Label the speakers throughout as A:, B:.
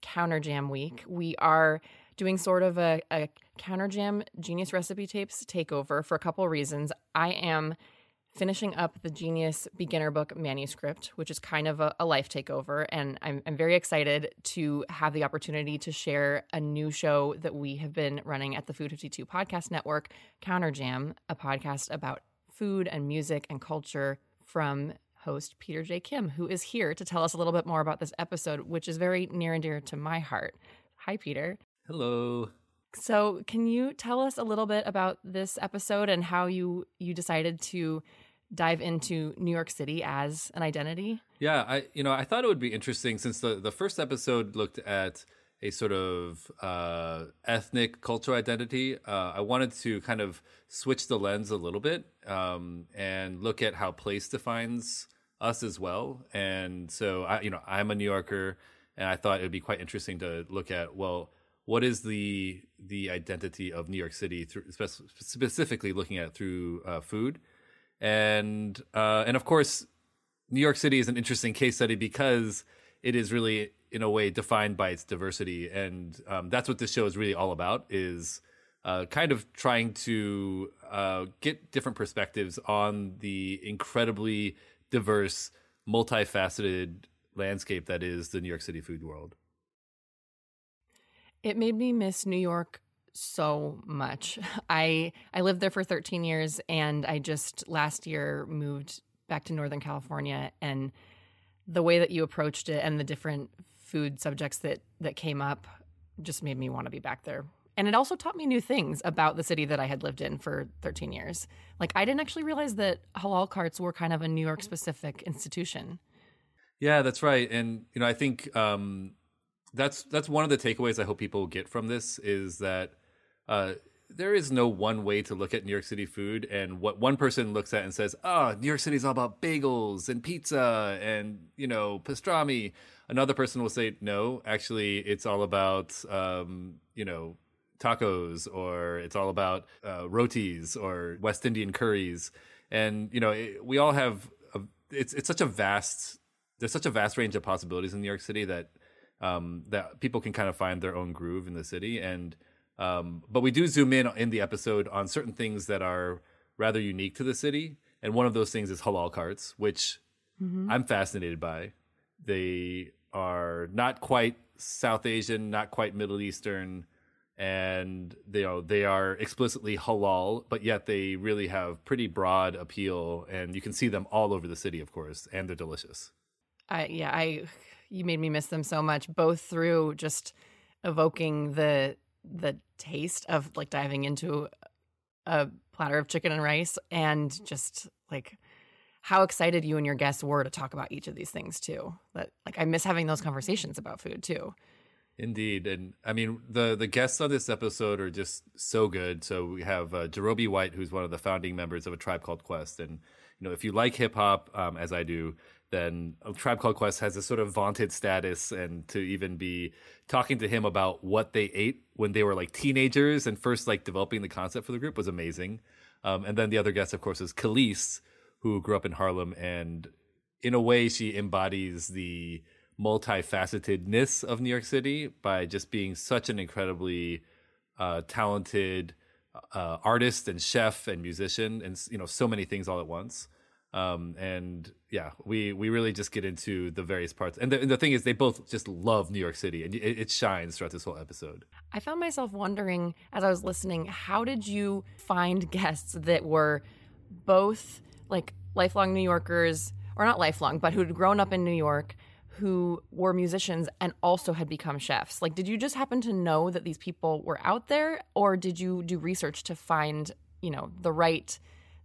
A: Counter Jam Week. We are doing sort of a, a Counter Jam Genius Recipe Tapes takeover for a couple reasons. I am finishing up the Genius Beginner Book manuscript, which is kind of a, a life takeover. And I'm, I'm very excited to have the opportunity to share a new show that we have been running at the Food 52 Podcast Network, Counter Jam, a podcast about food and music and culture from host Peter J. Kim, who is here to tell us a little bit more about this episode, which is very near and dear to my heart. Hi, Peter.
B: Hello.
A: So, can you tell us a little bit about this episode and how you you decided to dive into New York City as an identity?
B: Yeah, I you know I thought it would be interesting since the the first episode looked at a sort of uh, ethnic cultural identity. Uh, I wanted to kind of switch the lens a little bit um, and look at how place defines us as well. And so, I, you know, I'm a New Yorker, and I thought it would be quite interesting to look at well, what is the the identity of New York City through spe- specifically looking at through uh, food, and uh, and of course, New York City is an interesting case study because it is really in a way defined by its diversity. And um, that's what this show is really all about is uh, kind of trying to uh, get different perspectives on the incredibly diverse multifaceted landscape that is the new york city food world.
A: It made me miss new york so much. I i lived there for 13 years and i just last year moved back to northern california and the way that you approached it and the different food subjects that that came up just made me want to be back there. And it also taught me new things about the city that I had lived in for 13 years. Like I didn't actually realize that halal carts were kind of a New York specific institution.
B: Yeah, that's right. And you know, I think um, that's that's one of the takeaways I hope people get from this is that uh, there is no one way to look at New York City food. And what one person looks at and says, "Oh, New York City is all about bagels and pizza and you know pastrami." Another person will say, no, actually, it's all about, um, you know, tacos or it's all about uh, rotis or West Indian curries. And, you know, it, we all have, a, it's, it's such a vast, there's such a vast range of possibilities in New York City that, um, that people can kind of find their own groove in the city. And, um, but we do zoom in in the episode on certain things that are rather unique to the city. And one of those things is halal carts, which mm-hmm. I'm fascinated by. They are not quite South Asian, not quite Middle Eastern, and they you know they are explicitly halal, but yet they really have pretty broad appeal, and you can see them all over the city, of course, and they're delicious.
A: I yeah, I you made me miss them so much, both through just evoking the the taste of like diving into a platter of chicken and rice and just like how excited you and your guests were to talk about each of these things too. That like I miss having those conversations about food too.
B: Indeed, and I mean the the guests on this episode are just so good. So we have uh, Jarobi White, who's one of the founding members of a tribe called Quest, and you know if you like hip hop, um, as I do, then a tribe called Quest has a sort of vaunted status, and to even be talking to him about what they ate when they were like teenagers and first like developing the concept for the group was amazing. Um, and then the other guest, of course, is Kelis, who grew up in Harlem, and in a way, she embodies the multifacetedness of New York City by just being such an incredibly uh, talented uh, artist and chef and musician, and you know so many things all at once.
C: Um, and yeah, we we really just get into the various parts. And the, and the thing is, they both just love New York City, and it, it shines throughout this whole episode.
A: I found myself wondering as I was listening, how did you find guests that were both like lifelong New Yorkers, or not lifelong, but who'd grown up in New York, who were musicians and also had become chefs? Like, did you just happen to know that these people were out there, or did you do research to find, you know, the right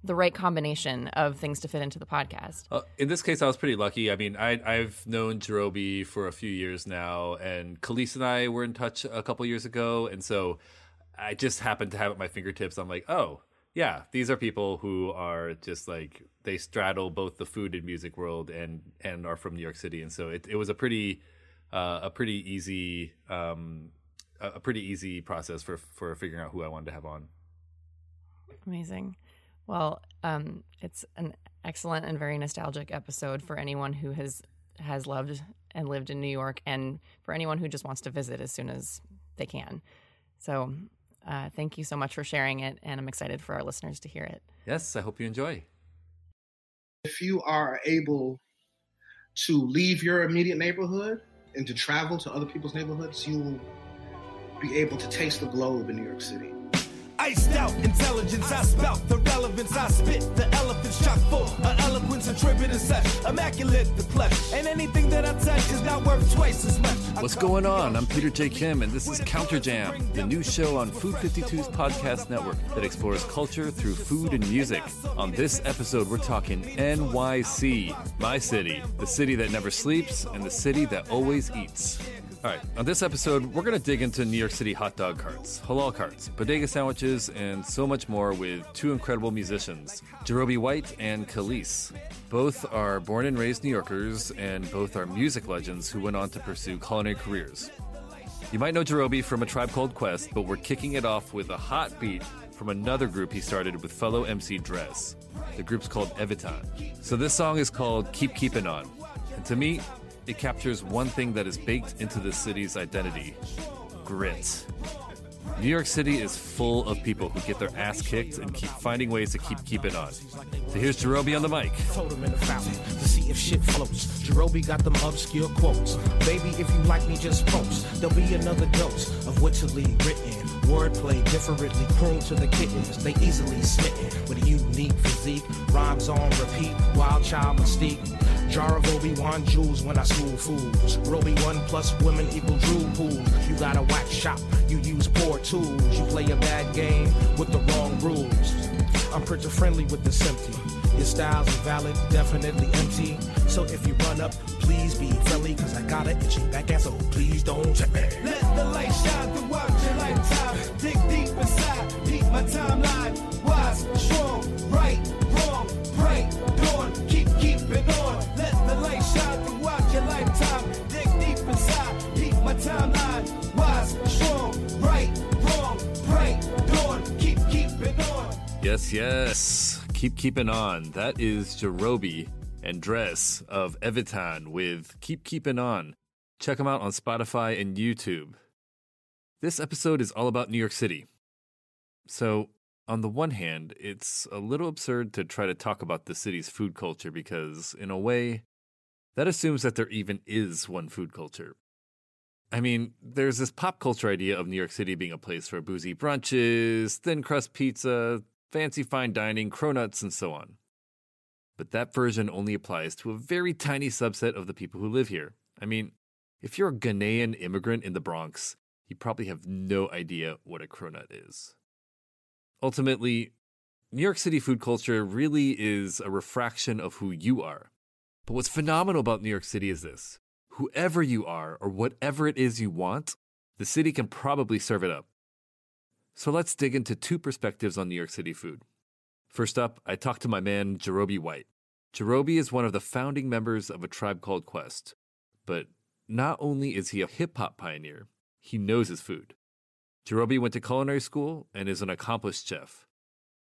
A: the right combination of things to fit into the podcast.
C: Uh, in this case, I was pretty lucky. I mean, I, have known Jarobi for a few years now, and Kelis and I were in touch a couple years ago, and so I just happened to have at my fingertips. I'm like, oh, yeah, these are people who are just like they straddle both the food and music world, and and are from New York City, and so it, it was a pretty uh, a pretty easy um, a pretty easy process for for figuring out who I wanted to have on.
A: Amazing. Well, um, it's an excellent and very nostalgic episode for anyone who has has loved and lived in New York, and for anyone who just wants to visit as soon as they can. So, uh, thank you so much for sharing it, and I'm excited for our listeners to hear it.
C: Yes, I hope you enjoy.
D: If you are able to leave your immediate neighborhood and to travel to other people's neighborhoods, you'll be able to taste the globe in New York City. Iced out intelligence, I spout the relevance, I spit the elephants chock full of eloquence and such. Immaculate the flesh, and anything that I touch is not worth twice as much.
C: What's going on? I'm Peter J. Kim, and this is Counter Jam, the new show on Food 52's podcast network that explores culture through food and music. On this episode, we're talking NYC, my city, the city that never sleeps, and the city that always eats. All right, on this episode, we're going to dig into New York City hot dog carts, halal carts, bodega sandwiches, and so much more with two incredible musicians, Jarobi White and Kelis. Both are born and raised New Yorkers, and both are music legends who went on to pursue culinary careers. You might know Jarobi from A Tribe Called Quest, but we're kicking it off with a hot beat from another group he started with fellow MC Dres. The group's called Evitan. So this song is called Keep Keeping On. And to me, it captures one thing that is baked into the city's identity grit. New York City is full of people who get their ass kicked and keep finding ways to keep keeping on. So here's Jarobi on the mic.
E: in the fountain to see if shit floats. Jarobi got them obscure quotes. Baby, if you like me, just post. There'll be another dose of wittily written. Wordplay differently croon to the kittens. They easily smitten with a unique physique. Rhymes on repeat, wild child mystique. Jar of Obi-Wan jewels when I school fools. Roby one plus women equal drool pools. You got a whack shop, you use poor tools. You play a bad game with the wrong rules. I'm pretty friendly with the empty. Your style's invalid, definitely empty. So if you run up, please be friendly, cause I got an itchy back ass, so please don't check me. The light shine throughout your lifetime. Dig deep inside, deep my timeline. Wise, strong, right, wrong, pray, dawn, keep keeping on. Let the light shine throughout your lifetime. Dig deep inside, keep my timeline. Wise, strong, right, wrong, pray, dawn, keep keeping on.
C: Yes, yes. Keep keeping on. That is Jarobi and Dres of Evitan with Keep Keeping On. Check them out on Spotify and YouTube. This episode is all about New York City. So, on the one hand, it's a little absurd to try to talk about the city's food culture because, in a way, that assumes that there even is one food culture. I mean, there's this pop culture idea of New York City being a place for boozy brunches, thin crust pizza, fancy fine dining, cronuts, and so on. But that version only applies to a very tiny subset of the people who live here. I mean, if you're a Ghanaian immigrant in the Bronx, you probably have no idea what a cronut is. Ultimately, New York City food culture really is a refraction of who you are. But what's phenomenal about New York City is this whoever you are or whatever it is you want, the city can probably serve it up. So let's dig into two perspectives on New York City food. First up, I talked to my man Jarobi White. Jarobi is one of the founding members of a tribe called Quest. But not only is he a hip hop pioneer, he knows his food. Jarobi went to culinary school and is an accomplished chef.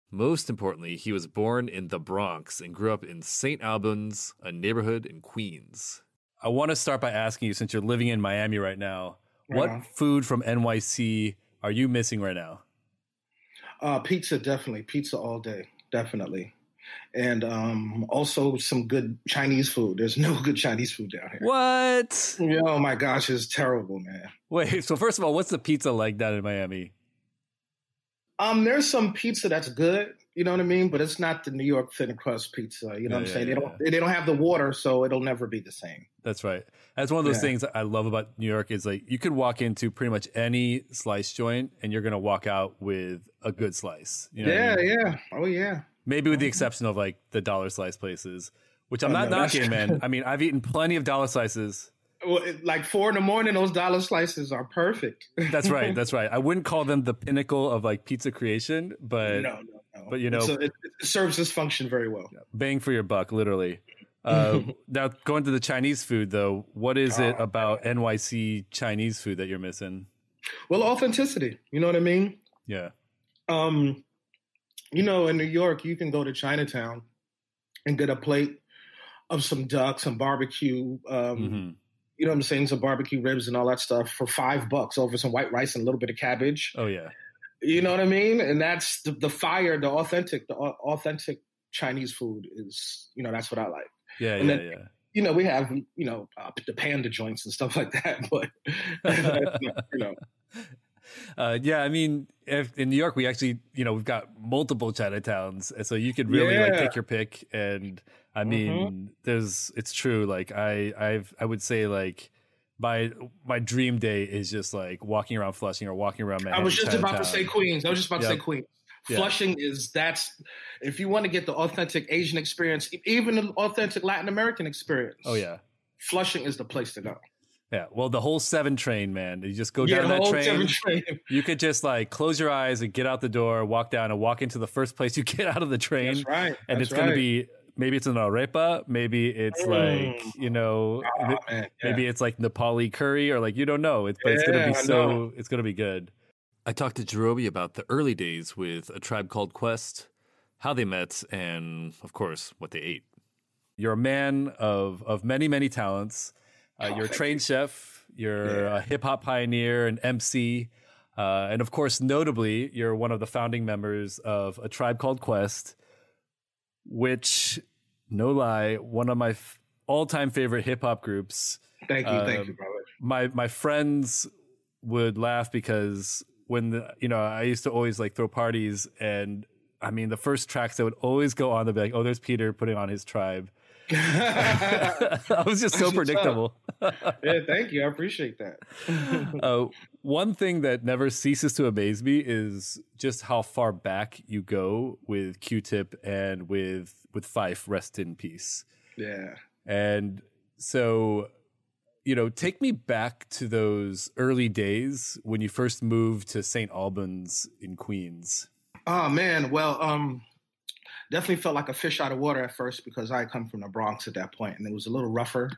C: Most importantly, he was born in the Bronx and grew up in St. Albans, a neighborhood in Queens. I want to start by asking you, since you're living in Miami right now, what food from NYC are you missing right now?
D: Uh, pizza, definitely. Pizza all day, definitely. And um, also some good Chinese food. There's no good Chinese food down here.
B: What?
D: Oh my gosh, it's terrible, man.
B: Wait, so first of all, what's the pizza like down in Miami?
D: Um, there's some pizza that's good, you know what I mean, but it's not the New York thin crust pizza. You know
B: Yeah,
D: what I'm saying?
B: yeah,
D: They don't they don't have the water, so it'll never be the same.
B: That's right. That's one of those
D: Yeah.
B: things I love about New York is like you could walk into pretty much any slice joint and you're gonna walk out with a good slice. You know what I
D: yeah,
B: mean?
D: yeah. Oh yeah.
B: Maybe with the exception of like the dollar slice places, which I'm
D: Oh,
B: not knocking, man. I mean, I've eaten plenty of dollar slices.
D: Well, like four in the morning, those dollar slices are perfect.
B: That's right. That's right. I wouldn't call them the pinnacle of like pizza creation, but
D: no, no, no.
B: but, you know-
D: so it, it serves this function very well.
B: bang for your buck, literally. Uh, now, going to the Chinese food though, what is it
D: Oh,
B: about NYC Chinese food that you're missing?
D: Well, authenticity. You know what I mean?
B: Yeah.
D: Um, you know, in New York, you can go to Chinatown and get a plate of some duck, some barbecue. Um,
B: hmm
D: You know what I'm saying? Some barbecue ribs and all that stuff for five bucks over some white rice and a little bit of cabbage.
B: Oh yeah.
D: You know what I mean? And that's the, the fire, the authentic, the authentic Chinese food is. You know, that's what I like.
B: Yeah.
D: And
B: Yeah.
D: then-
B: yeah.
D: You know, we have you know uh, the panda joints and stuff like that, but you know,
B: Uh, yeah, I mean, if, in New York, we actually, you know, we've got multiple Chinatowns, and so you could really like
D: Yeah.
B: take your pick. And I mean, there's, it's true. Like I, I've, I would say like my my dream day is just like walking around Flushing or walking around
D: I
B: Manhattan.
D: was just about to say Queens. I was just about to say
B: Yep.
D: Queens.
B: Yeah.
D: Flushing is that's if you want to get the authentic Asian experience, even the authentic Latin American experience.
B: Oh yeah,
D: Flushing is the place to go.
B: Yeah. Well, the whole seven train, man. You just go
D: yeah,
B: down that train.
D: train.
B: You could just like close your eyes and get out the door, walk down, and walk into the first place you get out of the train.
D: That's right.
B: and
D: That's
B: it's going to be maybe it's an arepa, maybe it's like
D: Mm.
B: you know,
D: Oh, yeah.
B: maybe it's like Nepali curry or like you don't know. It's but it's going to be
D: I
B: so
D: know.
B: it's going to be good. I talked to Jarobi about the early days with a tribe called Quest, how they met, and of course what they ate. You're a man of of many many talents. Uh,
D: Oh,
B: you're a trained chef. You're
D: Yeah.
B: a hip hop pioneer, an MC, uh, and of course, notably, you're one of the founding members of a tribe called Quest, which, no lie, one of my f- all-time favorite hip hop groups.
D: Thank you, thank
B: um,
D: you, brother.
B: My my friends would laugh because when the, you know I used to always like throw parties, and I mean the first tracks that would always go on, they'd be like, "Oh, there's Peter putting on his tribe." I was just so predictable.
D: yeah, thank you. I appreciate that.
B: uh, one thing that never ceases to amaze me is just how far back you go with Q-Tip and with with Phife. Rest in peace.
D: yeah.
B: And so, you know, take me back to those early days when you first moved to St. Albans in Queens.
D: Oh man, well, um, definitely felt like a fish out of water at first because I come from the Bronx at that point, and it was a little rougher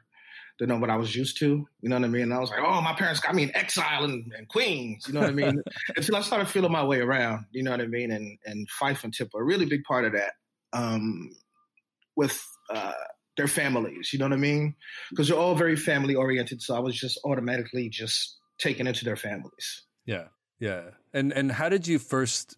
D: than what I was used to. You know what I mean? And I was like, oh, my parents got me in exile in, in Queens. You know what I mean? Until I started feeling my way around. You know what I mean? And and Phife and Tip are a really big part of that. Um, with uh, their families, you know what I mean? Because they're all very family oriented. So I was just automatically just taken into their families.
B: Yeah, yeah. And and how did you first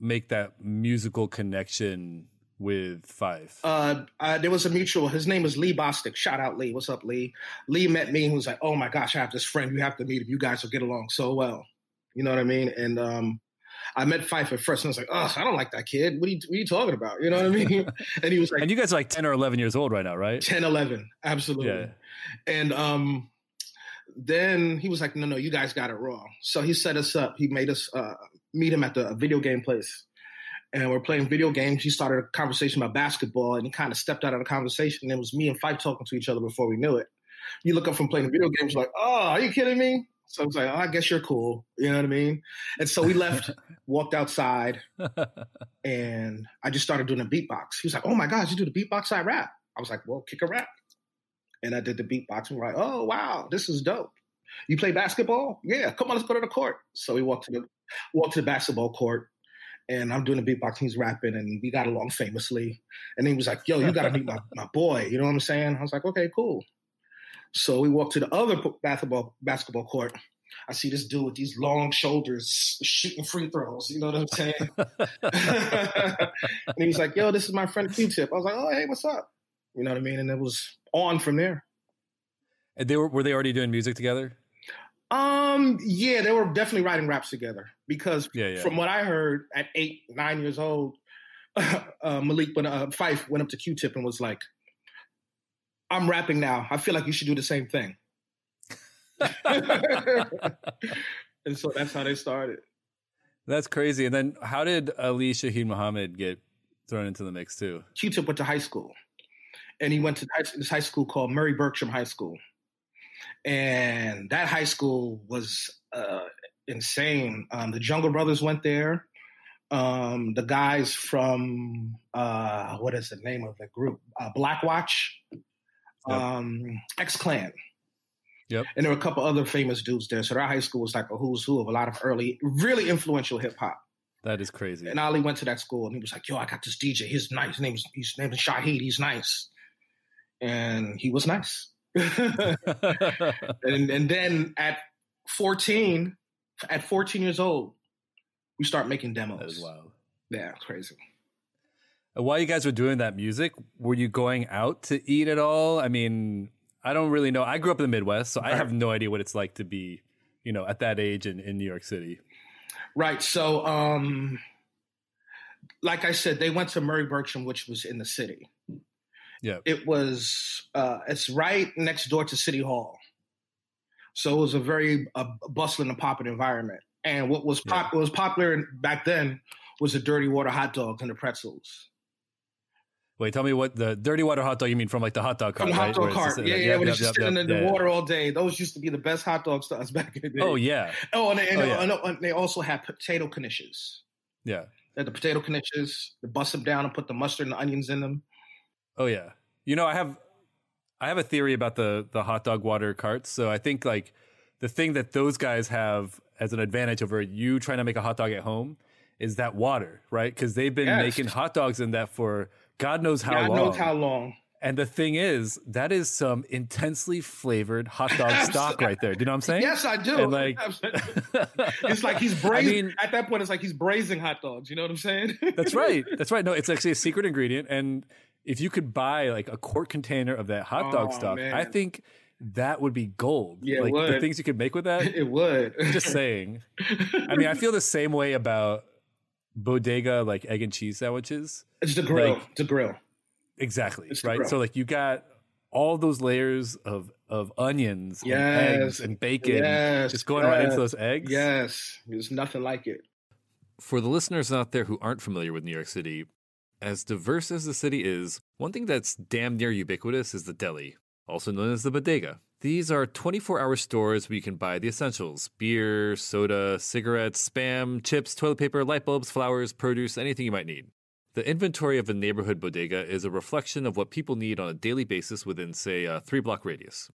B: make that musical connection with Phife?
D: uh, uh, there was a mutual. His name is Lee Bostic. Shout out Lee. What's up, Lee? Lee met me and was like, "Oh my gosh, I have this friend. You have to meet him. You guys will get along so well." You know what I mean? And um, I met Phife at first, and I was like, "Oh, I don't like that kid. What are you, what are you talking about?" You know what I mean? and he was like,
B: and you guys are like ten or eleven years old right now, right?
D: 10, 11. Absolutely.
B: Yeah.
D: And um, then he was like, no, no, you guys got it wrong. So he set us up. He made us uh, meet him at the video game place. And we're playing video games. He started a conversation about basketball and he kind of stepped out of the conversation. And it was me and Phife talking to each other before we knew it. You look up from playing the video games, like, oh, are you kidding me? So I was like, oh, I guess you're cool. You know what I mean? And so we left, walked outside, and I just started doing a beatbox. He was like, "Oh my gosh, you do the beatbox? I rap." I was like, "Well, kick a rap," and I did the beatbox. And we're like, "Oh wow, this is dope." You play basketball? Yeah, come on, let's go to the court. So we walked to the walked to the basketball court, and I'm doing the beatbox. He's rapping, and we got along famously. And he was like, "Yo, you got to meet my my boy." You know what I'm saying? I was like, "Okay, cool." So we walked to the other basketball basketball court, I see this dude with these long shoulders shooting free throws. You know what I'm saying? and he was like, "Yo, this is my friend Q-Tip." I was like, "Oh, hey, what's up?" You know what I mean? And it was on from there.
B: And they were were they already doing music together?
D: Um, yeah, they were definitely writing raps together because
B: Yeah, yeah.
D: from what I heard at eight, nine years old, uh, Malik went, uh, Phife went up to Q-Tip and was like, "I'm rapping now. I feel like you should do the same thing." and so that's how they started.
B: That's crazy. And then how did Ali Shaheed Muhammad get thrown into the mix too?
D: Q-Tip went to high school, and he went to this high school called Murry Bergtraum High School, and that high school was uh, insane. Um, the Jungle Brothers went there. Um, the guys from uh, what is the name of the group? Uh, Black Watch, um, X Clan.
B: Yep.
D: And there were a couple other famous dudes there. So their high school was like a who's who of a lot of early, really influential hip hop.
B: That is crazy.
D: And Ali went to that school and he was like, "Yo, I got this DJ. He's nice. His name is his name is Shaheed. He's nice." And he was nice. and and then at 14, at 14 years old, we start making demos.
B: wild.
D: Yeah, crazy.
B: And While you guys were doing that music, were you going out to eat at all? I mean, I don't really know. I grew up in the Midwest, so I have no idea what it's like to be, you know, at that age in, in New York City.
D: Right. So, um, like I said, they went to Murry Bergtraum, which was in the city.
B: Yeah.
D: It was. Uh, it's right next door to City Hall. So it was a very uh, bustling and popping environment. And what was pop what was popular back then was the dirty water hot dogs and the pretzels.
B: Wait, tell me what the dirty water hot dog you mean from like the hot dog cart,
D: From the hot dog
B: it's
D: cart. Yeah, yeah,
B: yep,
D: when
B: yep,
D: it's just
B: yep,
D: sitting
B: yep,
D: in the
B: yeah.
D: water all day. Those used to be the best hot dogs to us back in the day.
B: Oh yeah,
D: Oh, and they, and
B: Oh, yeah.
D: and they also had potato knishes.
B: yeah.
D: They had the potato knishes. They bust them down and put the mustard and the onions in them.
B: Oh yeah. You know, I have I have a theory about the the hot dog water carts. So I think like the thing that those guys have as an advantage over you trying to make a hot dog at home is that water, right? Because they've been
D: Yes.
B: making hot dogs in that for God knows how long.
D: God
B: long.
D: knows how long.
B: and the thing is, that is some intensely flavored hot dog stock right there. Do you know what I'm saying?
D: Yes, I do.
B: And like,
D: it's like he's
B: I
D: braising.
B: mean,
D: at that point, it's like he's braising hot dogs. You know what I'm saying?
B: That's right. That's right. No, it's actually a secret ingredient. And if you could buy like a quart container of that hot dog
D: Oh,
B: stock, I think that would be gold.
D: Yeah, it
B: like the things you could make with that.
D: it would.
B: just saying. I mean, I feel the same way about bodega like egg and cheese sandwiches.
D: it's the grill.
B: like-
D: the grill.
B: Exactly.
D: It's
B: Right.
D: grill.
B: So like you got all those layers of of onions and
D: Yes.
B: eggs and bacon
D: Yes.
B: just going right into those eggs.
D: Yes. There's nothing like it.
B: For the listeners out there who aren't familiar with New York City, as diverse as the city is, one thing that's damn near ubiquitous is the deli, also known as the bodega. These are 24 hour stores where you can buy the essentials beer, soda, cigarettes, spam, chips, toilet paper, light bulbs, flowers, produce, anything you might need. The inventory of a neighborhood bodega is a reflection of what people need on a daily basis within, say, a three block radius.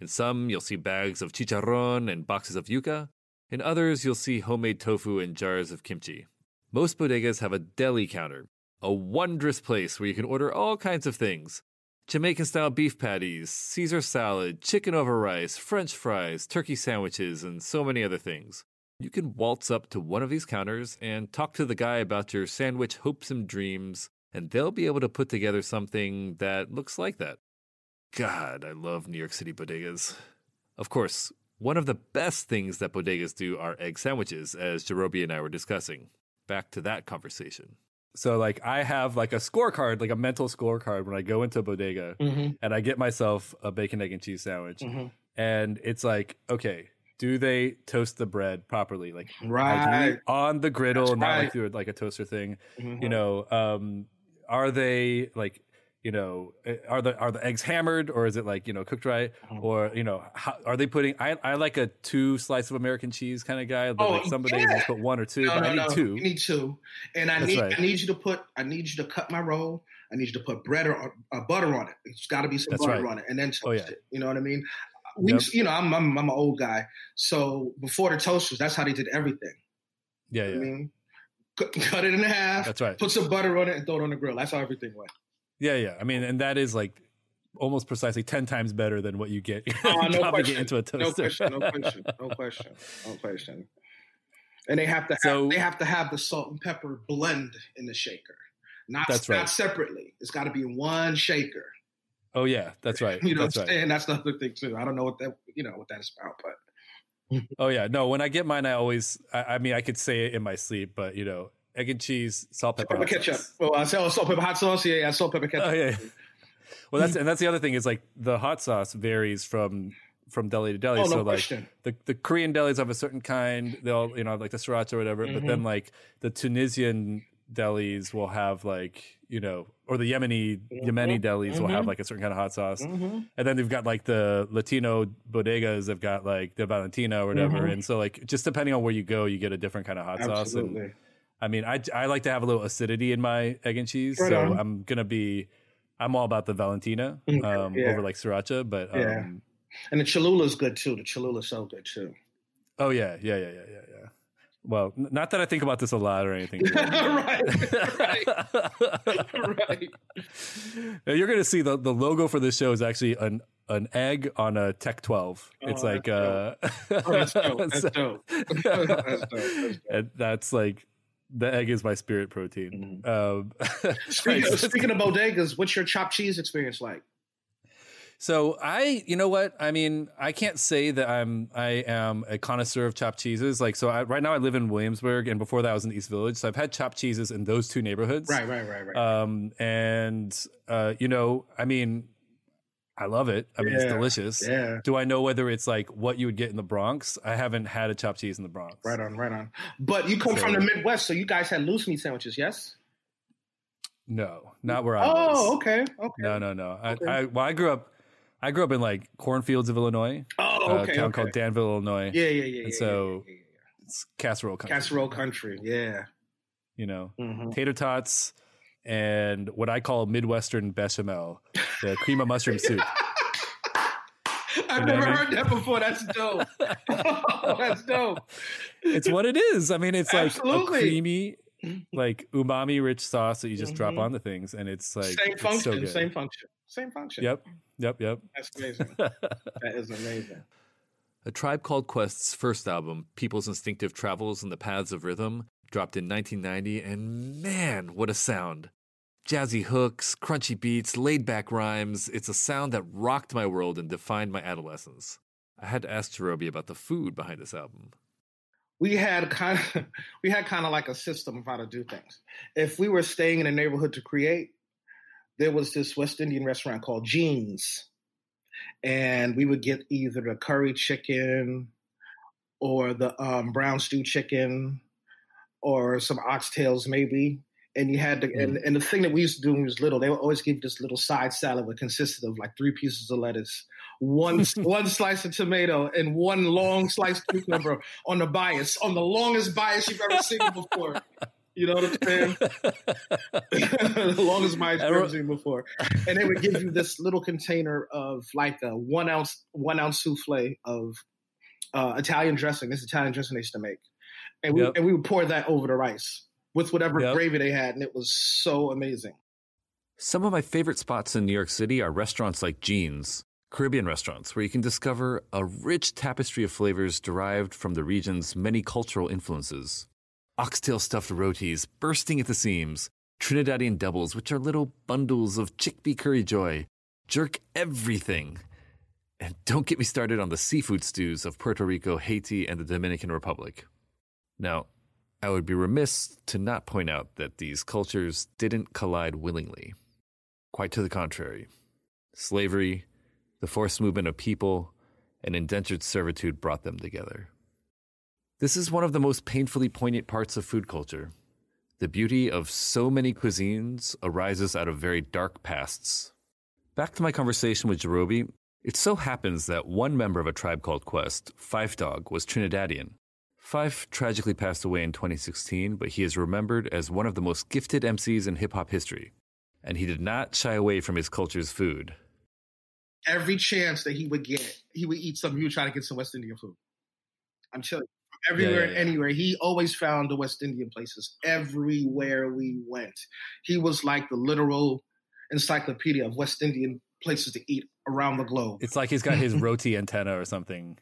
B: In some, you'll see bags of chicharron and boxes of yuca. In others, you'll see homemade tofu and jars of kimchi. Most bodegas have a deli counter, a wondrous place where you can order all kinds of things Jamaican style beef patties, Caesar salad, chicken over rice, french fries, turkey sandwiches, and so many other things. You can waltz up to one of these counters and talk to the guy about your sandwich hopes and dreams, and they'll be able to put together something that looks like that. God, I love New York City bodegas. Of course, one of the best things that bodegas do are egg sandwiches, as Jarobi and I were discussing. Back to that conversation. So, like, I have like a scorecard, like a mental scorecard when I go into a bodega
D: Mm-hmm.
B: and I get myself a bacon, egg, and cheese sandwich.
D: Mhm.
B: And it's like, okay, do they toast the bread properly? Like,
D: Right.
B: on the griddle,
D: That's
B: not like through like a toaster thing.
D: Mhm.
B: You know, um, are they like, you know, eh, are the are the eggs hammered or is it like you know cooked right?
D: Mhm.
B: Or you know, how, are they putting? I I like a two slice of American cheese kind of guy. But
D: Oh,
B: like some days
D: yeah.
B: just put one or two.
D: No,
B: but
D: no,
B: I need
D: no.
B: two.
D: You need two, and I
B: That's
D: need
B: right.
D: I need you to put I need you to cut my roll. I need you to put bread or uh, butter on it. It's got to be some
B: That's
D: butter
B: right.
D: on it, and then toast
B: Oh, yeah.
D: it. You know what I mean? We,
B: Yep.
D: you know, I'm, I'm I'm an old guy, so before the toasters, that's how they did everything.
B: yeah,
D: I
B: yeah.
D: mean, cut, cut it in half,
B: That's right.
D: put some butter on it, and throw it on the grill. That's how everything went.
B: Yeah, yeah. I mean, and that is like almost precisely 10 times better than what you get
D: Oh, no question.
B: it into a toaster.
D: No question. No question. No question. No question. And they have to have,
B: So-
D: they have to have the salt and pepper blend in the shaker, not
B: That's right.
D: not separately. It's got to be one shaker.
B: oh yeah, that's right.
D: You know
B: that's right.
D: saying? That's the other thing too. I don't know what that you know what that's about, but
B: Oh yeah, no. When I get mine, I always. I, I mean, I could say it in my sleep, but you know, egg and cheese, salt, pepper,
D: ketchup.
B: sauce.
D: Well, I say oh, salt pepper hot sauce. Yeah, yeah, salt pepper ketchup.
B: Oh yeah. Well, that's and that's the other thing is like the hot sauce varies from from deli to deli.
D: Oh, no
B: so like
D: question.
B: the the Korean delis have a certain kind. They'll you know have, like the sriracha or whatever. But
D: Mm-hmm.
B: then like the Tunisian delis will have like you know or the Yemeni Yemeni delis will have
D: Mhm.
B: like a certain kind of hot sauce.
D: Mm-hmm.
B: And then they've got like the Latino bodegas. They've got like the Valentina or whatever. And so like just depending on where you go, you get a different kind of hot sauce. And
D: Absolutely.
B: I mean, I I like to have a little acidity in my egg and cheese,
D: Right
B: so
D: on.
B: I'm gonna be. I'm all about the Valentina um,
D: yeah.
B: over like sriracha, but um,
D: Yeah. And the Cholula's good too. The Cholula's so good too.
B: oh yeah, yeah, yeah, yeah, yeah, yeah. Well, n- not that I think about this a lot or anything.
D: right. right. right.
B: Now, You're gonna see the the logo for this show is actually an an egg on a Tech 12. it's
D: Oh,
B: like uh,
D: Oh, that's dope. That's
B: so-
D: dope. that's dope. That's dope.
B: and that's like the egg is my spirit protein. Um,
D: Speaking,
B: right,
D: of, speaking of bodegas, what's your chopped cheese experience like?
B: So I, you know what? I mean, I can't say that I'm I am a connoisseur of chopped cheeses. Like, so I, right now I live in Williamsburg, and before that I was in East Village. So I've had chopped cheeses in those two neighborhoods.
D: Right, right, right, right.
B: Um, and uh, you know, I mean, I love it. I mean, it's delicious.
D: yeah.
B: Do I know whether it's like what you would get in the Bronx? I haven't had a chopped cheese in the Bronx.
D: Right on, right on. But you come
B: So-
D: from the Midwest, so you guys had loose meat sandwiches, yes?
B: No, not where I was.
D: Oh, okay, okay.
B: No, no, no. I,
D: Okay.
B: I well, I grew up. I grew up in like cornfields of Illinois,
D: Oh,
B: a
D: okay.
B: town
D: okay.
B: called Danville, Illinois.
D: Yeah, yeah, yeah.
B: And
D: yeah,
B: so-
D: yeah, yeah, yeah.
B: It's casserole country.
D: casserole country, yeah.
B: you know,
D: Mhm.
B: tater tots and what I call Midwestern bechamel, the cream of mushroom soup.
D: I've
B: You know
D: never
B: I mean?
D: heard that before. That's dope. oh, that's dope.
B: It's what it is. I mean, it's like
D: Absolutely.
B: a creamy, like umami rich sauce that you just drop
D: mm-hmm.
B: on the things, and it's like
D: same
B: it's
D: function,
B: so good.
D: same function, same function.
B: Yep, yep, yep.
D: That's amazing. that is amazing.
B: A Tribe Called Quest's first album, People's Instinctive Travels in the Paths of Rhythm, dropped in 1990, and man, what a sound! Jazzy hooks, crunchy beats, laid back rhymes. It's a sound that rocked my world and defined my adolescence. I had to ask Jarobi about the food behind this album.
D: we had kind of we had kind of like a system of how to do things. If we were staying in a neighborhood to create, there was this West Indian restaurant called Jeans, and we would get either the curry chicken or the um, brown stew chicken or some oxtails maybe. And you had to, and, and the thing that we used to do when we was little, they would always give you this little side salad that consisted of like three pieces of lettuce, one one slice of tomato, and one long sliced cucumber on the bias, on the longest bias you've ever seen before. You know what I'm saying? the longest bias you've ever seen before. And they would give you this little container of like a one ounce one ounce souffle of uh, Italian dressing. This Italian dressing they used to make, and we
B: Yep.
D: and we would pour that over the rice with whatever
B: Yep.
D: gravy they had, and it was so amazing.
B: Some of my favorite spots in New York City are restaurants like Jeans, Caribbean restaurants, where you can discover a rich tapestry of flavors derived from the region's many cultural influences. Oxtail stuffed rotis bursting at the seams, Trinidadian doubles, which are little bundles of chickpea curry joy, jerk everything. And don't get me started on the seafood stews of Puerto Rico, Haiti, and the Dominican Republic. Now, I would be remiss to not point out that these cultures didn't collide willingly. Quite to the contrary. Slavery, the forced movement of people, and indentured servitude brought them together. This is one of the most painfully poignant parts of food culture. The beauty of so many cuisines arises out of very dark pasts. Back to my conversation with Jarobi, it so happens that one member of a tribe called Quest, Phife Dawg, was Trinidadian. Phife tragically passed away in 2016, but he is remembered as one of the most gifted MCs in hip hop history. And he did not shy away from his culture's food.
D: Every chance that he would get, he would eat some. He would try to get some West Indian food. I'm telling you, from everywhere
B: yeah,
D: and
B: yeah.
D: anywhere, he always found the West Indian places. Everywhere we went, he was like the literal encyclopedia of West Indian places to eat around the globe.
C: It's like he's got his roti antenna or something.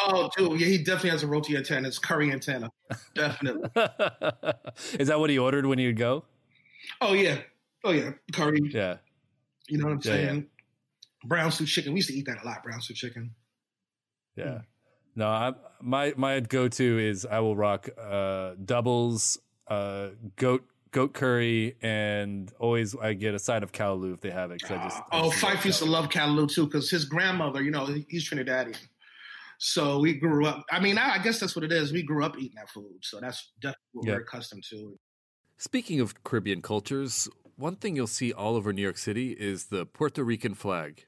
D: Oh, dude, yeah, he definitely has a roti antenna. It's curry antenna, definitely.
C: Is that what he ordered when he would go?
D: Oh yeah, oh yeah, curry.
C: Yeah,
D: You know what I'm
C: Yeah, yeah.
D: saying? Brown stew chicken. We used to eat that a lot. Brown stew chicken.
C: yeah. No, I, my my go to is I will rock uh, doubles, uh, goat goat curry, and always I get a side of callaloo if they have it. 'cause I just I
D: oh,
C: just
D: Phife used to love Callaloo too because his grandmother, you know, he's Trinidadian. So we grew up. I mean, I I guess that's what it is. We grew up eating that food, so that's definitely what
C: Yeah.
D: we're accustomed to.
C: Speaking of Caribbean cultures, one thing you'll see all over New York City is the Puerto Rican flag.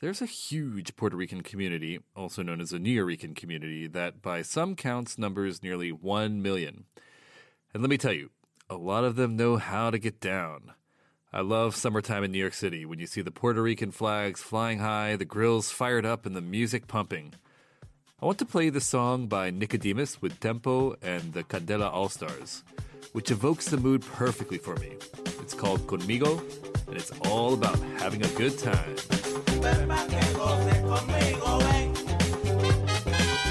C: There's a huge Puerto Rican community, also known as a Nuyorican community, that by some counts numbers nearly 1 million. And let me tell you, a lot of them know how to get down. I love summertime in New York City when you see the Puerto Rican flags flying high, the grills fired up, and the music pumping. I want to play the song by Nickodemus with Tempo and the Candela All Stars, which evokes the mood perfectly for me. It's called Conmigo, and it's all about having a good time.
F: Ven pa' que conmigo, ven.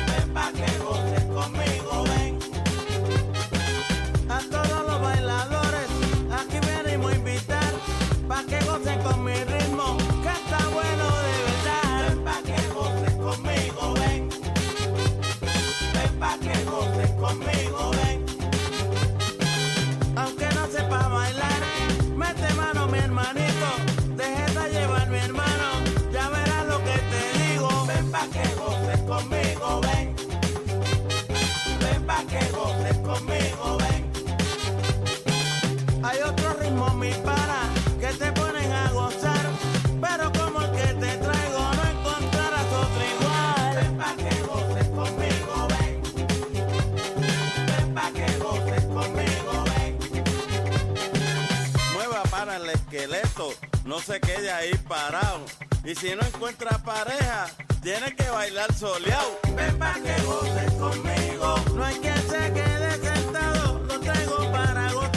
F: Ven pa' que se quede ahí parado. Y si no encuentra pareja, tiene que bailar soleado. Ven pa' que goces conmigo. No hay quien se quede sentado, lo traigo para gozar.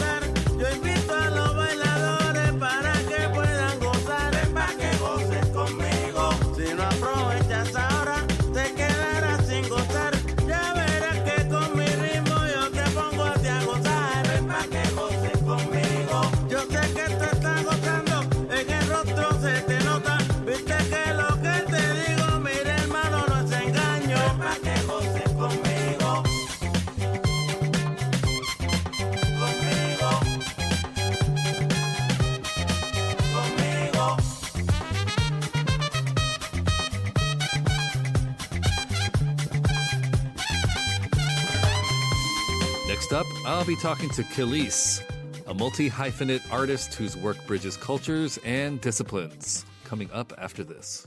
C: I'll be talking to Kelis, a multi hyphenate artist whose work bridges cultures and disciplines. Coming up after this.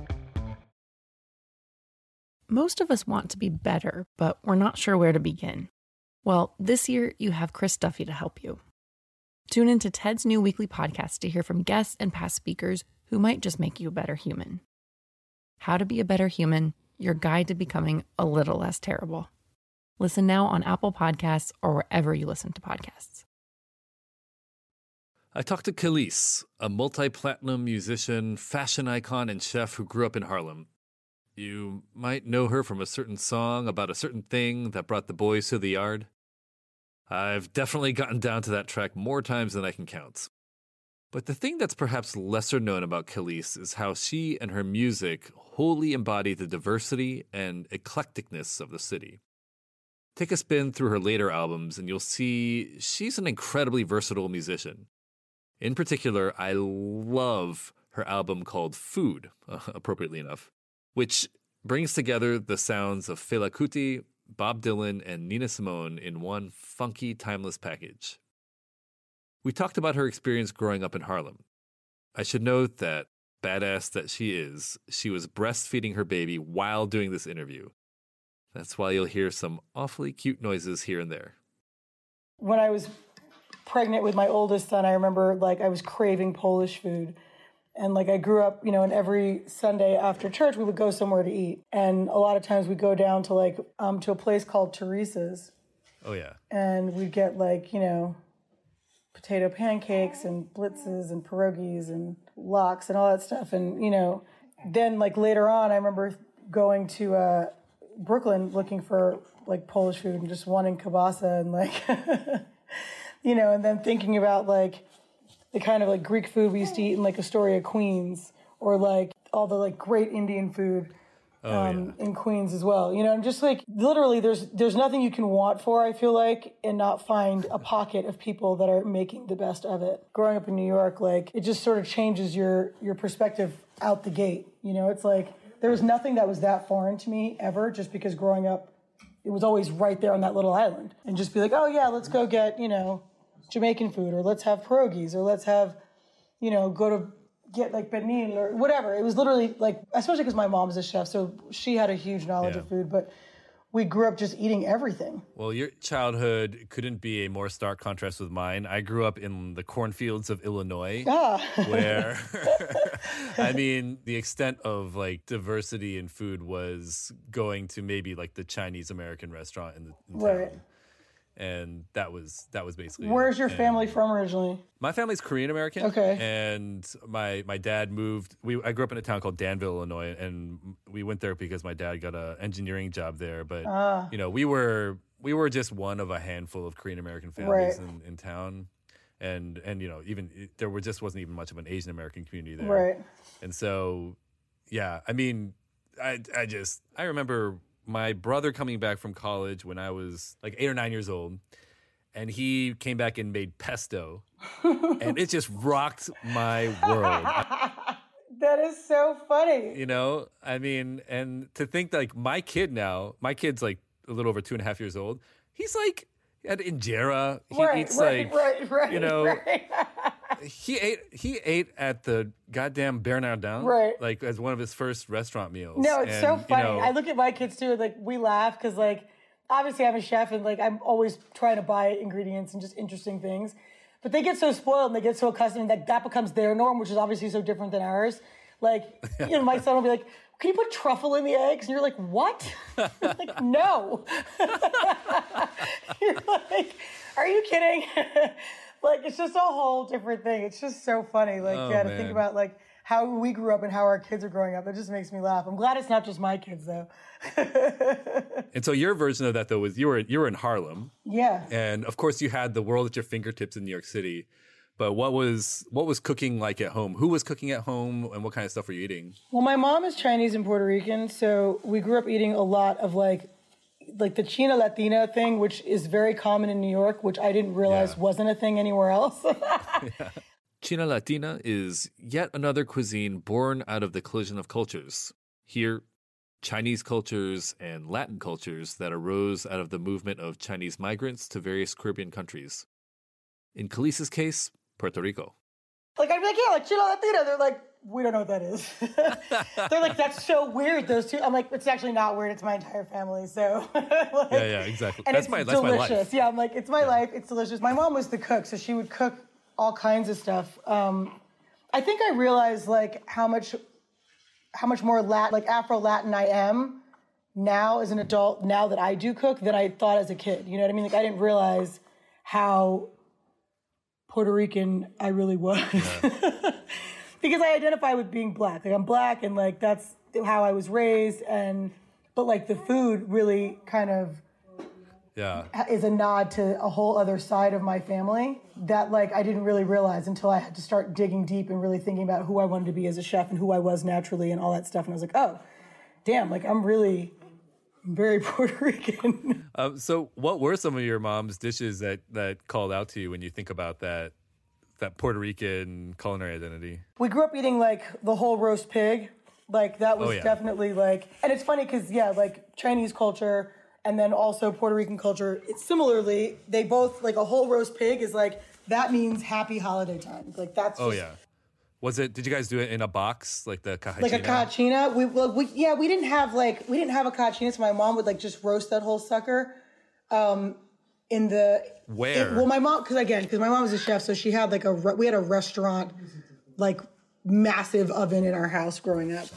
A: Most of us want to be better, but we're not sure where to begin. Well, this year you have Chris Duffy to help you. Tune into Ted's new weekly podcast to hear from guests and past speakers who might just make you a better human. How to Be a Better Human Your Guide to Becoming a Little Less Terrible. Listen now on Apple Podcasts or wherever you listen to podcasts.
C: I talked to Kelis, a multi platinum musician, fashion icon, and chef who grew up in Harlem. You might know her from a certain song about a certain thing that brought the boys to the yard. I've definitely gotten down to that track more times than I can count. But the thing that's perhaps lesser known about Kelis is how she and her music wholly embody the diversity and eclecticness of the city. Take a spin through her later albums, and you'll see she's an incredibly versatile musician. In particular, I love her album called Food, appropriately enough, which brings together the sounds of Fela Kuti, Bob Dylan, and Nina Simone in one funky, timeless package. We talked about her experience growing up in Harlem. I should note that
B: badass that she is, she was breastfeeding her baby while doing this interview. That's why you'll hear some awfully cute noises here and there.
G: When I was pregnant with my oldest son, I remember like I was craving Polish food. And like I grew up, you know, and every Sunday after church we would go somewhere to eat. And a lot of times we'd go down to like um to a place called Teresa's
B: Oh yeah.
G: and we'd get like, you know, potato pancakes and blitzes and pierogies and lox and all that stuff. And, you know, then like later on, I remember going to uh, Brooklyn looking for like Polish food and just wanting kielbasa and like, you know, and then thinking about like the kind of like Greek food we used to eat in like Astoria, Queens, or like all the like great Indian food um, in Queens as well. You know, I'm just like literally, there's there's nothing you can want for. I feel like, and not find a pocket of people that are making the best of it. Growing up in New York, like it just sort of changes your your perspective out the gate. You know, it's like there was nothing that was that foreign to me ever, just because growing up, it was always right there on that little island, and just be like, oh yeah, let's go get you know Jamaican food, or let's have pierogies, or let's have you know go to get like benin or whatever. It was literally like, especially because my mom's a chef, so she had a huge knowledge
B: Yeah.
G: of food. But we grew up just eating everything.
B: Well, your childhood couldn't be a more stark contrast with mine. I grew up in the cornfields of Illinois,
G: Ah,
B: where I mean, the extent of like diversity in food was going to maybe like the Chinese American restaurant in the in
G: Right.
B: town. And that was that was basically.
G: where's
B: it.
G: your
B: And
G: family from originally?
B: My family's Korean American.
G: Okay.
B: And my my dad moved. We I grew up in a town called Danville, Illinois, and we went there because my dad got a engineering job there. But
G: Ah.
B: you know, we were we were just one of a handful of Korean American families
G: Right.
B: in, in town, and and you know, even there were just wasn't even much of an Asian American community there.
G: Right.
B: And so, yeah, I mean, I I just I remember my brother coming back from college when I was like eight or nine years old, and he came back and made pesto, and it just rocked my world.
G: That is so funny.
B: You know, I mean, and to think like my kid now, my kid's like a little over two and a half years old. He's like at injera. He
G: right,
B: eats
G: right,
B: like
G: right, right.
B: you know. he ate he ate at the goddamn Bernardin,
G: Right.
B: Like as one of his first restaurant meals.
G: No, it's so
B: And, you
G: funny.
B: know,
G: I look at my kids too, and like we laugh because like obviously I'm a chef and like I'm always trying to buy ingredients and just interesting things. But they get so spoiled and they get so accustomed that that becomes their norm, which is obviously so different than ours. Like, you know, my son will be like, "Can you put truffle in the eggs?" And you're like, "What?" like, no. you're like, "Are you kidding?" Like, it's just a whole different thing. It's just so funny. Like,
B: Oh,
G: yeah, to think about like how we grew up and how our kids are growing up. It just makes me laugh. I'm glad it's not just my kids though.
B: and so your version of that though was you were you were in Harlem,
G: Yeah.
B: and of course you had the world at your fingertips in New York City. But what was what was cooking like at home? Who was cooking at home, and what kind of stuff were you eating?
G: Well, my mom is Chinese and Puerto Rican, so we grew up eating a lot of like like the China Latina thing, which is very common in New York, which I didn't realize
B: Yeah.
G: wasn't a thing anywhere else.
B: China Latina is yet another cuisine born out of the collision of cultures. Here, Chinese cultures and Latin cultures that arose out of the movement of Chinese migrants to various Caribbean countries. In Kelis's case, Puerto Rico.
G: like I'd be like, yeah, like China Latina. They're like, we don't know what that is. They're like, that's so weird. Those two. I'm like, it's actually not weird. It's my entire family. So like,
B: Yeah, yeah, exactly.
G: and
B: That's
G: it's
B: my that's my
G: delicious.
B: life.
G: Yeah, I'm like, it's my life. It's delicious. My mom was the cook, so she would cook all kinds of stuff. Um, I think I realized like how much, how much more Latin, like Afro Latin I am now as an adult. Now that I do cook, than I thought as a kid. You know what I mean? Like I didn't realize how Puerto Rican I really was. because I identify with being black. Like I'm black and like that's how I was raised and but like the food really kind of
B: Yeah.
G: is a nod to a whole other side of my family that like I didn't really realize until I had to start digging deep and really thinking about who I wanted to be as a chef and who I was naturally and all that stuff and I was like, "Oh, damn, like I'm really very Puerto Rican."
B: Um, so, what were some of your mom's dishes that that called out to you when you think about that that Puerto Rican culinary identity?
G: we grew up eating like the whole roast pig. Like that was
B: Oh, yeah.
G: definitely like, and it's funny because yeah, like Chinese culture and then also Puerto Rican culture. It's similarly they both like a whole roast pig is like that means happy holiday time. Like that's
B: Oh
G: just-
B: yeah. Was it? Did you guys do it in a box like the caja china?
G: like a cachina. We, well, we yeah, we didn't have like we didn't have a cachina, so my mom would like just roast that whole sucker. Um, in the
B: Where?
G: it- well, my mom because again because my mom was a chef, so she had like a re- we had a restaurant like massive oven in our house growing up,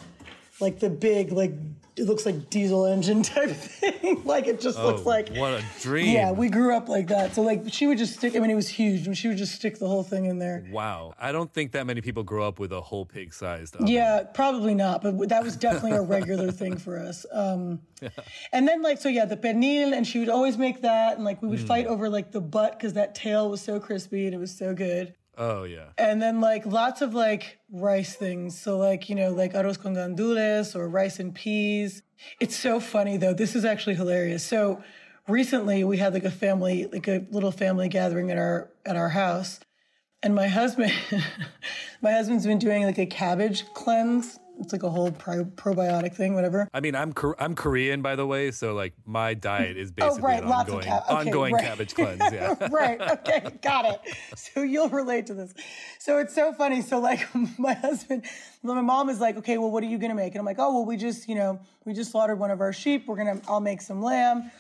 G: like the big like it looks like diesel engine type thing. like it just
B: Oh,
G: looks like
B: what a dream!
G: yeah. We grew up like that, so like she would just stick. I mean, it was huge, and she would just stick the whole thing in there.
B: Wow, I don't think that many people grow up with a whole pig-sized. Oven.
G: Yeah, probably not, but that was definitely a regular thing for us. Um, and then like so, yeah, the pernil, and she would always make that, and like we would
B: Mm.
G: fight over like the butt because that tail was so crispy and it was so good.
B: Oh yeah.
G: And then like lots of like rice things, so like you know like arroz con gandules or rice and peas. It's so funny though. This is actually hilarious. So recently we had like a family, like a little family gathering at our at our house, and my husband, my husband's been doing like a cabbage cleanse. It's like a whole pro- probiotic thing, whatever.
B: I mean, I'm I'm Korean, by the way, so like my diet is oh, basically
G: oh, right,
B: an
G: lots
B: ongoing,
G: cab- okay,
B: ongoing
G: right.
B: cabbage cleanse. Yeah.
G: right. Okay. Got it. So you'll relate to this. So it's so funny. So like my husband, my mom is like, okay, well, what are you gonna make? And I'm like, oh, well, we just, you know, we just slaughtered one of our sheep. We're gonna, I'll make some lamb.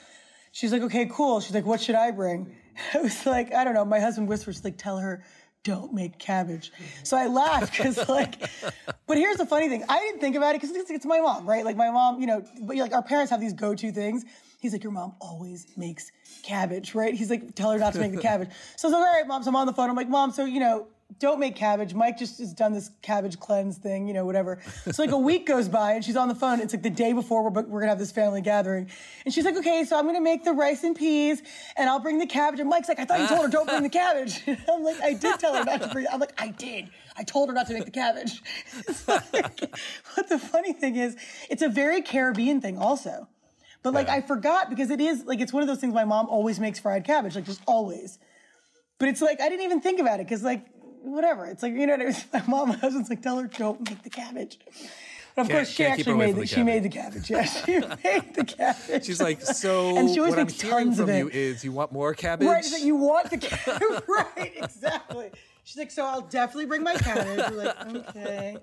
G: She's like, okay, cool. She's like, what should I bring? I was like, I don't know. My husband whispers, like, tell her, don't make cabbage. So I laughed because, like, but here's the funny thing. I didn't think about it because it's, it's my mom, right? Like, my mom, you know, but like our parents have these go to things. He's like, your mom always makes cabbage, right? He's like, tell her not to make the cabbage. So I was like, all right, mom. So I'm on the phone. I'm like, mom, so, you know, don't make cabbage. Mike just has done this cabbage cleanse thing, you know, whatever. So like a week goes by and she's on the phone. It's like the day before we're, we're gonna have this family gathering. And she's like, okay, so I'm gonna make the rice and peas and I'll bring the cabbage. And Mike's like, I thought you told her don't bring the cabbage. I'm like, I did tell her not to bring I'm like, I did. I told her not to make the cabbage. Like- but the funny thing is, it's a very Caribbean thing also. But like I forgot because it is like it's one of those things my mom always makes fried cabbage, like just always. But it's like I didn't even think about it because like whatever. It's like you know what I mean? my mom, my husband's like tell her don't make the cabbage. But of
B: Can't-
G: course she
B: can't keep her
G: actually made the,
B: the
G: she made the cabbage. Yeah, she made the cabbage.
B: She's like, so
G: And she always
B: what I'm
G: makes
B: hearing
G: tons of
B: from you is you want more cabbage.
G: Right, like you want the cabbage. right, exactly. She's like, so I'll definitely bring my cabbage. We're like, okay.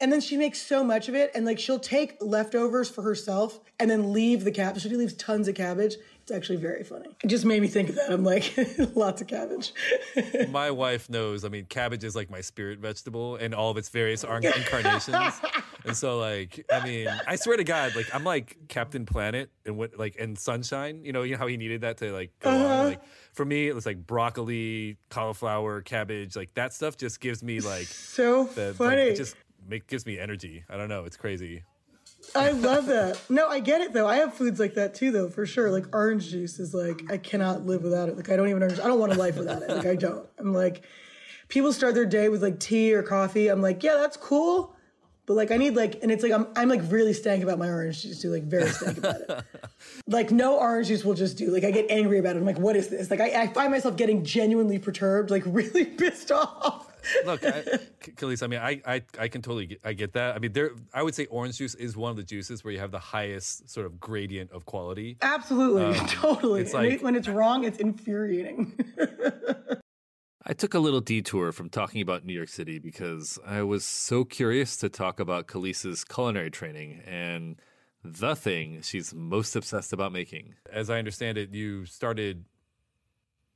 G: And then she makes so much of it, and like she'll take leftovers for herself and then leave the cabbage. She leaves tons of cabbage. It's actually very funny. It just made me think of that. I'm like, lots of cabbage.
B: my wife knows. I mean, cabbage is like my spirit vegetable and all of its various incarnations. and so, like, I mean, I swear to God, like, I'm like Captain Planet and what, like, and Sunshine. You know, you know how he needed that to like go on. Uh-huh. Like, for me, it was like broccoli, cauliflower, cabbage. Like that stuff just gives me like
G: So
B: the like,
G: funny.
B: it just make, gives me energy. I don't know. It's crazy.
G: I love that. No, I get it though. I have foods like that too, though, for sure. Like orange juice is like I cannot live without it. Like I don't even understand. I don't want a life without it. Like I don't. I'm like, people start their day with like tea or coffee. I'm like, yeah, that's cool. But like I need like, and it's like I'm I'm like really stank about my orange juice too. Like very stank about it. Like no orange juice will just do. Like I get angry about it. I'm like, what is this? Like I, I find myself getting genuinely perturbed, like really pissed off.
B: Look, I, K- Kelis, I mean, I, I, I can totally get, I get that. I mean, there, I would say orange juice is one of the juices where you have the highest sort of gradient of quality.
G: Absolutely, totally.
B: Um, it's
G: And
B: like-
G: when it's wrong, it's infuriating.
B: I took a little detour from talking about New York City because I was so curious to talk about Kelis's culinary training and the thing she's most obsessed about making. As I understand it, you started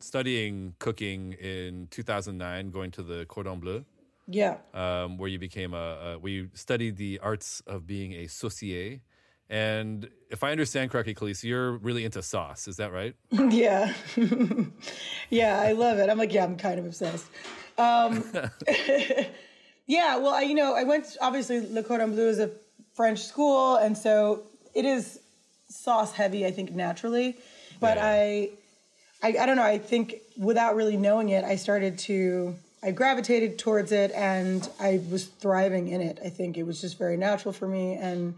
B: studying cooking in 2009, going to the Cordon Bleu,
G: yeah.
B: um, where you became a, a, where you studied the arts of being a saucier. And if I understand correctly, Kelis, you're really into sauce. Is that right?
G: Yeah. yeah, I love it. I'm like, yeah, I'm kind of obsessed. Um, yeah, well, I, you know, I went, obviously, Le Cordon Bleu is a French school, and so it is sauce heavy, I think, naturally. But
B: Yeah.
G: I, I, I don't know, I think without really knowing it, I started to, I gravitated towards it and I was thriving in it. I think it was just very natural for me. And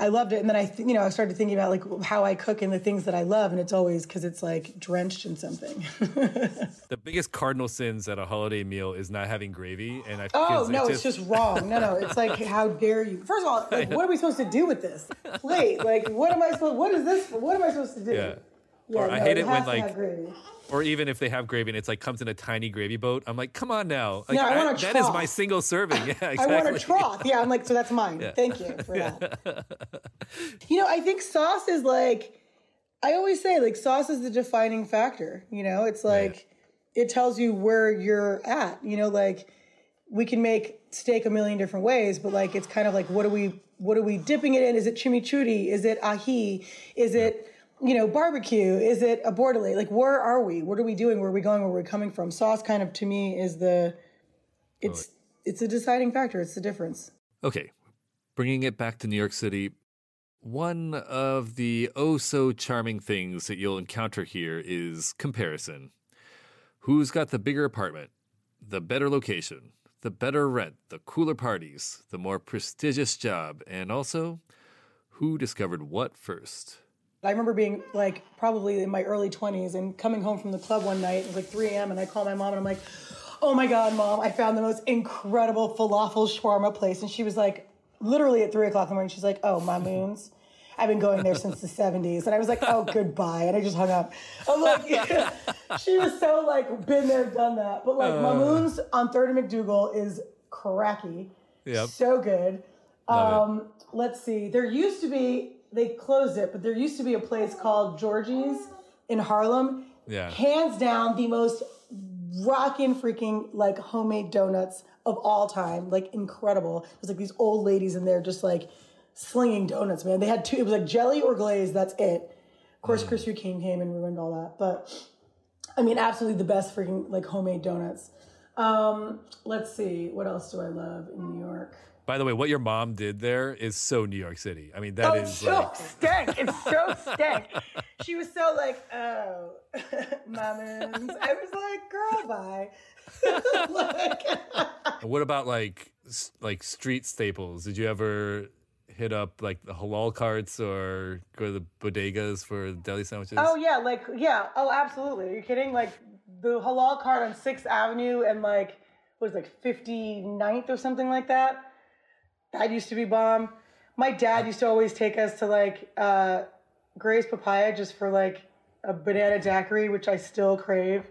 G: I loved it. And then I, th- you know, I started thinking about like how I cook and the things that I love, and it's always because it's like drenched in something.
B: The biggest cardinal sins at a holiday meal is not having gravy. And I
G: oh no, it's just wrong. No, no, it's like how dare you? First of all, like, what are we supposed to do with this plate? Like, what am I supposed? What is this? What am I supposed to do?
B: Yeah.
G: Yeah,
B: or
G: no,
B: I hate it, when like or even if they have gravy and it's like comes in a tiny gravy boat. I'm like, come on now. Like,
G: No, I want a
B: that is my single serving. Yeah, exactly.
G: I want a trough. Yeah, I'm like, so that's mine. Thank you for that. you know, I think sauce is like, I always say, like, sauce is the defining factor. You know, it's like, it tells you where you're at. You know, like, we can make steak a million different ways, but like, it's kind of like, what are we, what are we dipping it in? Is it chimichurri? Is it ahi? Is it, you know, barbecue? Is it a bordelaise? Like, where are we? What are we doing? Where are we going? Where are we coming from? Sauce kind of, to me, is the, it's, it's a deciding factor. It's the difference.
B: Okay, bringing it back to New York City, one of the oh so charming things that you'll encounter here is comparison. Who's got the bigger apartment, the better location, the better rent, the cooler parties, the more prestigious job, and also who discovered what first?
G: I remember being like probably in my early 20s and coming home from the club one night. It was like 3 a.m. and I call my mom and I'm like, oh my God, mom, I found the most incredible falafel shawarma place. And she was like, literally at 3 o'clock in the morning, she's like, oh, Mamoun's. I've been going there since the 70s. And I was like, oh, goodbye. And I just hung up. I'm like, she was so like, been there, done that. But like, Mamoun's on 3rd and MacDougal is cracky.
B: Yep.
G: So good. Um, let's see. There used to be, they closed it, but there used to be a place called Georgie's in Harlem.
B: Yeah.
G: Hands down, the most rockin' freaking like homemade donuts of all time. Like incredible. It was like these old ladies in there just like slinging donuts, man. They had two, it was like jelly or glaze, that's it. Of course, Krispy Kreme came and ruined all that. But I mean, absolutely the best freaking like homemade donuts. Um, let's see, what else do I love in New York?
B: By the way, what your mom did there is so New York City. I mean, that
G: oh,
B: is
G: so
B: like
G: stank. It's so stank. She was so like, oh, mamas. I was like, girl, bye. like,
B: what about like like street staples? Did you ever hit up like the halal carts or go to the bodegas for deli sandwiches?
G: oh yeah, like yeah. Oh, absolutely. Are you kidding? Like the halal cart on Sixth Avenue and like what is it, like 59th or something like that. That used to be bomb. My dad used to always take us to like uh, Gray's Papaya just for like a banana daiquiri, which I still crave.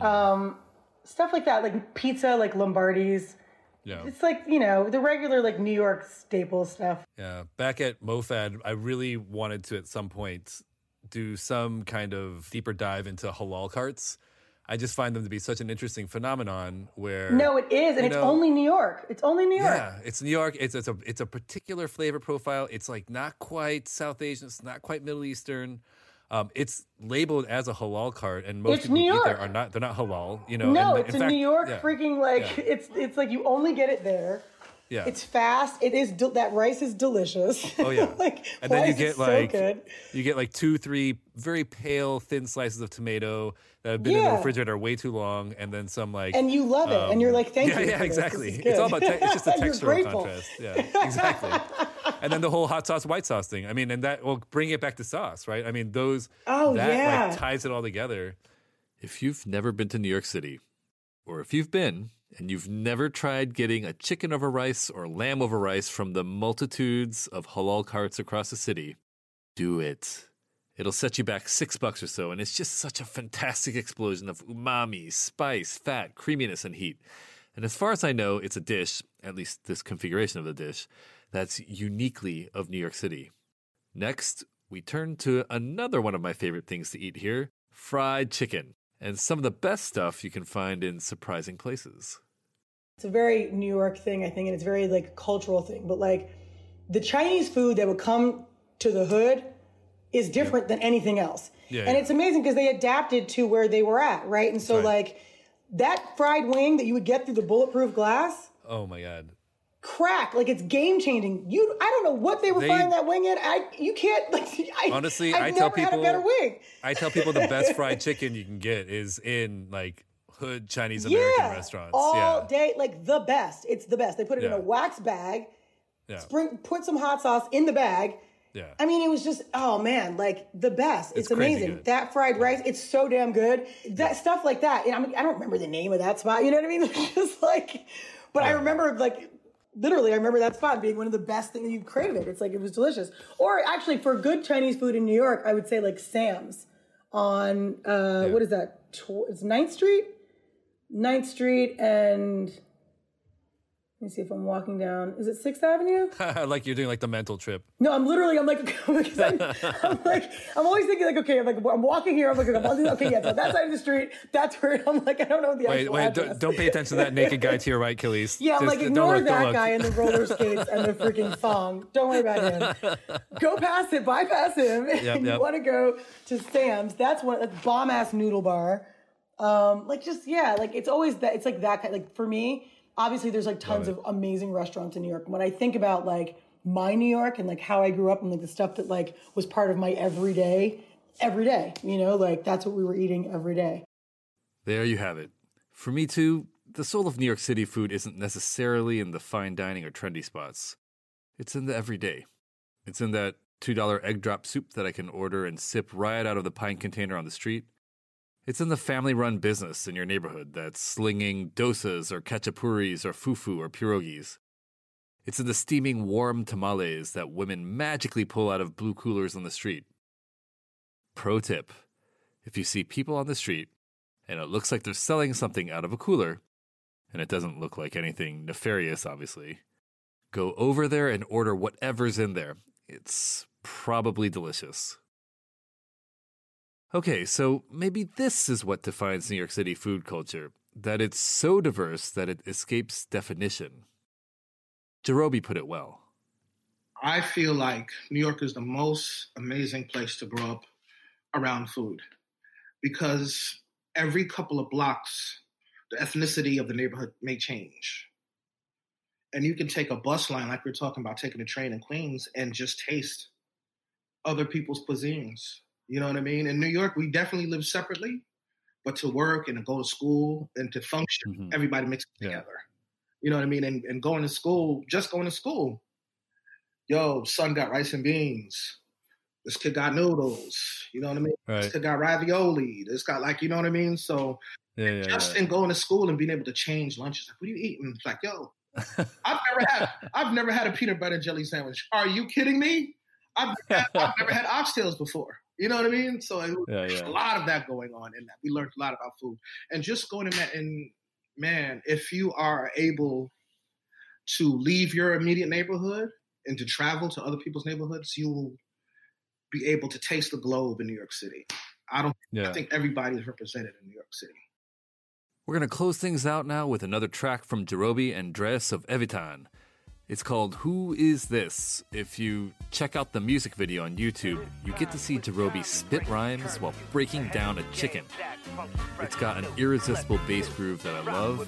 G: Um, stuff like that, like pizza, like Lombardi's.
B: yeah.
G: It's like you know the regular like New York staple stuff.
B: Yeah, back at MoFad, I really wanted to at some point do some kind of deeper dive into halal carts. I just find them to be such an interesting phenomenon where
G: No, it is, and it's
B: know-
G: only New York. It's only New York.
B: Yeah, it's New York. It's it's a it's a particular flavor profile. It's like not quite South Asian. It's not quite Middle Eastern. Um, it's labeled as a halal cart, and most
G: It's
B: people
G: New
B: eat there are not. They're not halal. You know.
G: No,
B: and
G: it's
B: in
G: a
B: fact-
G: New York
B: yeah,
G: freaking like
B: yeah.
G: it's it's like you only get it there.
B: Yeah.
G: It's fast. It is del- that rice is delicious.
B: Oh yeah.
G: like
B: and then you get
G: so
B: like
G: good.
B: you get like two, three very pale, thin slices of tomato that have been in the refrigerator way too long, and then some like
G: and you love it, and you're like, thank
B: Um, yeah,
G: you.
B: yeah,
G: for this. This
B: exactly. It's all about te- it's just a
G: You're
B: textural contrast. Yeah, exactly. and then the whole hot sauce, white sauce thing. I mean, and that will bring it back to sauce, right? I mean, those
G: Oh,
B: that
G: yeah.
B: like ties it all together. If you've never been to New York City, or if you've been and you've never tried getting a chicken over rice or lamb over rice from the multitudes of halal carts across the city, do it. It'll set you back six bucks or so, and it's just such a fantastic explosion of umami, spice, fat, creaminess, and heat. And as far as I know, it's a dish, at least this configuration of the dish, that's uniquely of New York City. Next, we turn to another one of my favorite things to eat here fried chicken, and some of the best stuff you can find in surprising places.
G: It's a very New York thing, I think, and it's very like cultural thing. But like the Chinese food that would come to the hood is different than anything else.
B: Yeah,
G: and
B: yeah.
G: it's amazing because they adapted to where they were at, right? And so
B: Right.
G: like that fried wing that you would get through the bulletproof glass,
B: Oh my God.
G: Crack, like it's game changing. You I don't know what they were
B: They-
G: frying that wing in. I you can't like I,
B: Honestly,
G: I've
B: I tell people-
G: better wing.
B: I tell people the best fried chicken you can get is in like hood Chinese American
G: yeah,
B: restaurants.
G: all
B: yeah.
G: day, like the best. It's the best. They put it in a wax bag.
B: Yeah.
G: Spring, put some hot sauce in the bag.
B: Yeah.
G: I mean, it was just oh man, like the best. It's,
B: It's
G: amazing.
B: good.
G: That fried rice, it's so damn good. That stuff like that. And I mean, I don't remember the name of that spot. You know what I mean? It's just like, but I remember like literally, I remember that spot being one of the best things that you crave it. It's like it was delicious. Or actually, for good Chinese food in New York, I would say like Sam's. on uh, what is that? It's 9th Street, 9th Street, and let me see if I'm walking down. Is it Sixth Avenue?
C: like you're doing like the mental trip.
G: No, I'm literally. I'm like, I'm, I'm like, I'm always thinking like, okay, I'm like, I'm walking here. I'm like, okay, yeah, so that side of the street. That's where I'm like, I don't know the
C: Wait, wait, don't, don't pay attention to that naked guy to your right, Kelis.
G: Yeah, I'm like, ignore
C: look,
G: that guy in the roller skates and the freaking thong. Don't worry about him. Go past it, bypass him.
C: Yep,
G: and
C: yep.
G: you want to go to Sam's. That's one, that's bomb ass noodle bar. Um, like just, yeah, like it's always that, it's like that kind, like for me, obviously there's like tons of amazing restaurants in New York. When I think about like my New York and like how I grew up and like the stuff that like was part of my everyday, every day, you know, like that's what we were eating every day.
C: There you have it. For me, too, the soul of New York City food isn't necessarily in the fine dining or trendy spots. It's in the everyday. It's in that $2 egg drop soup that I can order and sip right out of the pine container on the street. It's in the family run business in your neighborhood that's slinging dosas or khachapuris or fufu or pierogies. It's in the steaming warm tamales that women magically pull out of blue coolers on the street. Pro tip if you see people on the street and it looks like they're selling something out of a cooler, and it doesn't look like anything nefarious, obviously, go over there and order whatever's in there. It's probably delicious. Okay, so maybe this is what defines New York City food culture that it's so diverse that it escapes definition. Jarobi put it well.
D: I feel like New York is the most amazing place to grow up around food because every couple of blocks, the ethnicity of the neighborhood may change. And you can take a bus line, like we are talking about taking a train in Queens, and just taste other people's cuisines. You know what I mean? In New York, we definitely live separately, but to work and to go to school and to function,
C: Mhm.
D: everybody mixes
C: Yeah.
D: together. You know what I mean? And, and going to school, just going to school. Yo, son got rice and beans. This kid got noodles. You know what I mean? This kid got ravioli. This got like, you know what I mean? So
C: Yeah, yeah,
D: just in going to school and being able to change lunches, like, what are you eating? It's like, yo, I've never had I've never had a peanut butter and jelly sandwich. Are you kidding me? I've, I've never had oxtails before. You know what I mean? So it,
C: Yeah,
D: there's
C: yeah.
D: a lot of that going on in that. We learned a lot about food. And just going in that and man, if you are able to leave your immediate neighborhood and to travel to other people's neighborhoods, you will be able to taste the globe in New York City. I don't
C: Yeah.
D: I think everybody is represented in New York City.
C: We're going to close things out now with another track from Jarobi and Dres of Evitan. It's called Who Is This? If you check out the music video on YouTube, you get to see Jarobi spit rhymes while breaking down a chicken. It's got an irresistible bass groove that I love.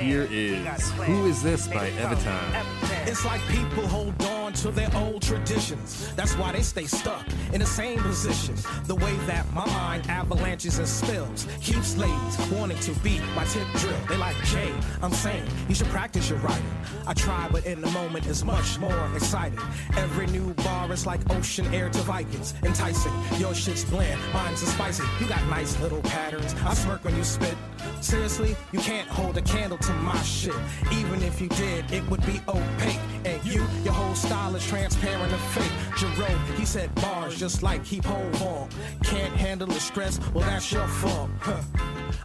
C: Here is Who Is This by Evitan.
E: It's like people hold on to their old traditions. That's why they stay stuck in the same position. The way that my mind avalanches and spills keeps ladies wanting to be my tip drill. They like, Jay, I'm saying you should practice your writing. I try, but in the moment it's much more exciting. Every new bar is like ocean air to Vikings, enticing. Your shit's bland, mine's a spicy. You got nice little patterns. I smirk when you spit. Seriously, you can't hold a candle to my shit. Even if you did, it would be opaque. And you, your whole style is transparent and fake. Jerome, he said bars just like keep hold on. Can't handle the stress, well that's your fault. Huh.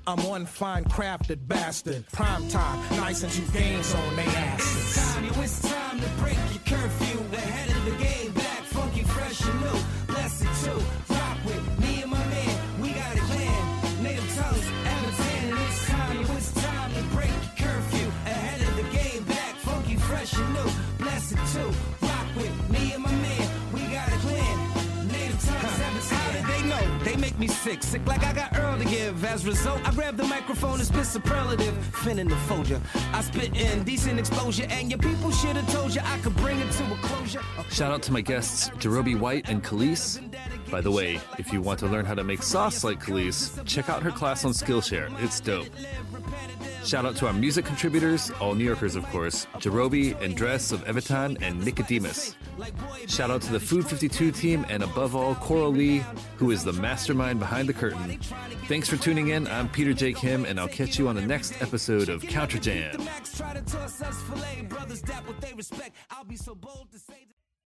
E: I'm one fine crafted bastard. Prime time, nice and two games on they asses.
H: It's time, it's time to break your curfew. Ahead of the game, back funky, fresh and new. Me
I: sick, sick like I got Earl to give. As result, I grab the microphone and spit superlative. Fin in the folder. I spit in decent exposure, and your people should have told you I could bring it to a closure.
C: Shout out to my guests, Jarobi White and Kelis. By the way, if you want to learn how to make sauce like Kelis, check out her class on Skillshare. It's dope. Shout out to our music contributors, all New Yorkers, of course, Jarobi, Andres of Evitan, and Nickodemus. Shout out to the Food 52 team, and above all, Coral Lee, who is the mastermind behind the curtain. Thanks for tuning in. I'm Peter J. Kim, and I'll catch you on the next episode of Counter Jam.